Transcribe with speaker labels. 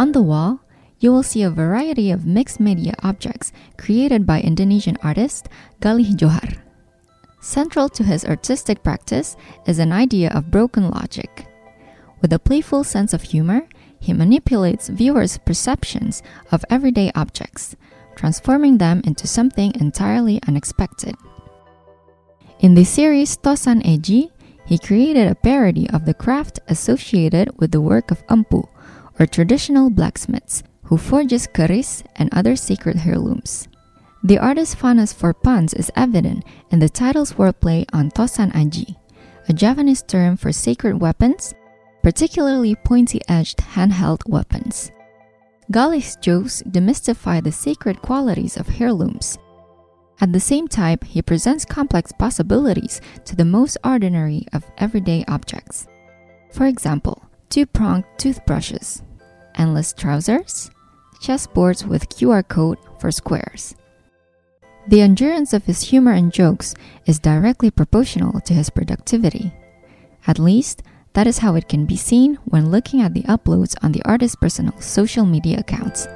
Speaker 1: On the wall, you will see a variety of mixed media objects created by Indonesian artist Galih Johar. Central to his artistic practice is an idea of broken logic. With a playful sense of humor, he manipulates viewers' perceptions of everyday objects, transforming them into something entirely unexpected. In the series Tosan Edgy, he created a parody of the craft associated with the work of Empu, or traditional blacksmiths, who forges keris and other sacred heirlooms. The artist's fondness for puns is evident in the title's wordplay on Tosan Aji, a Javanese term for sacred weapons, particularly pointy edged handheld weapons. Galih's jokes demystify the sacred qualities of heirlooms. At the same time, he presents complex possibilities to the most ordinary of everyday objects. For example, two pronged toothbrushes, endless trousers, chessboards with QR code for squares. The endurance of his humor and jokes is directly proportional to his productivity. At least, that is how it can be seen when looking at the uploads on the artist's personal social media accounts.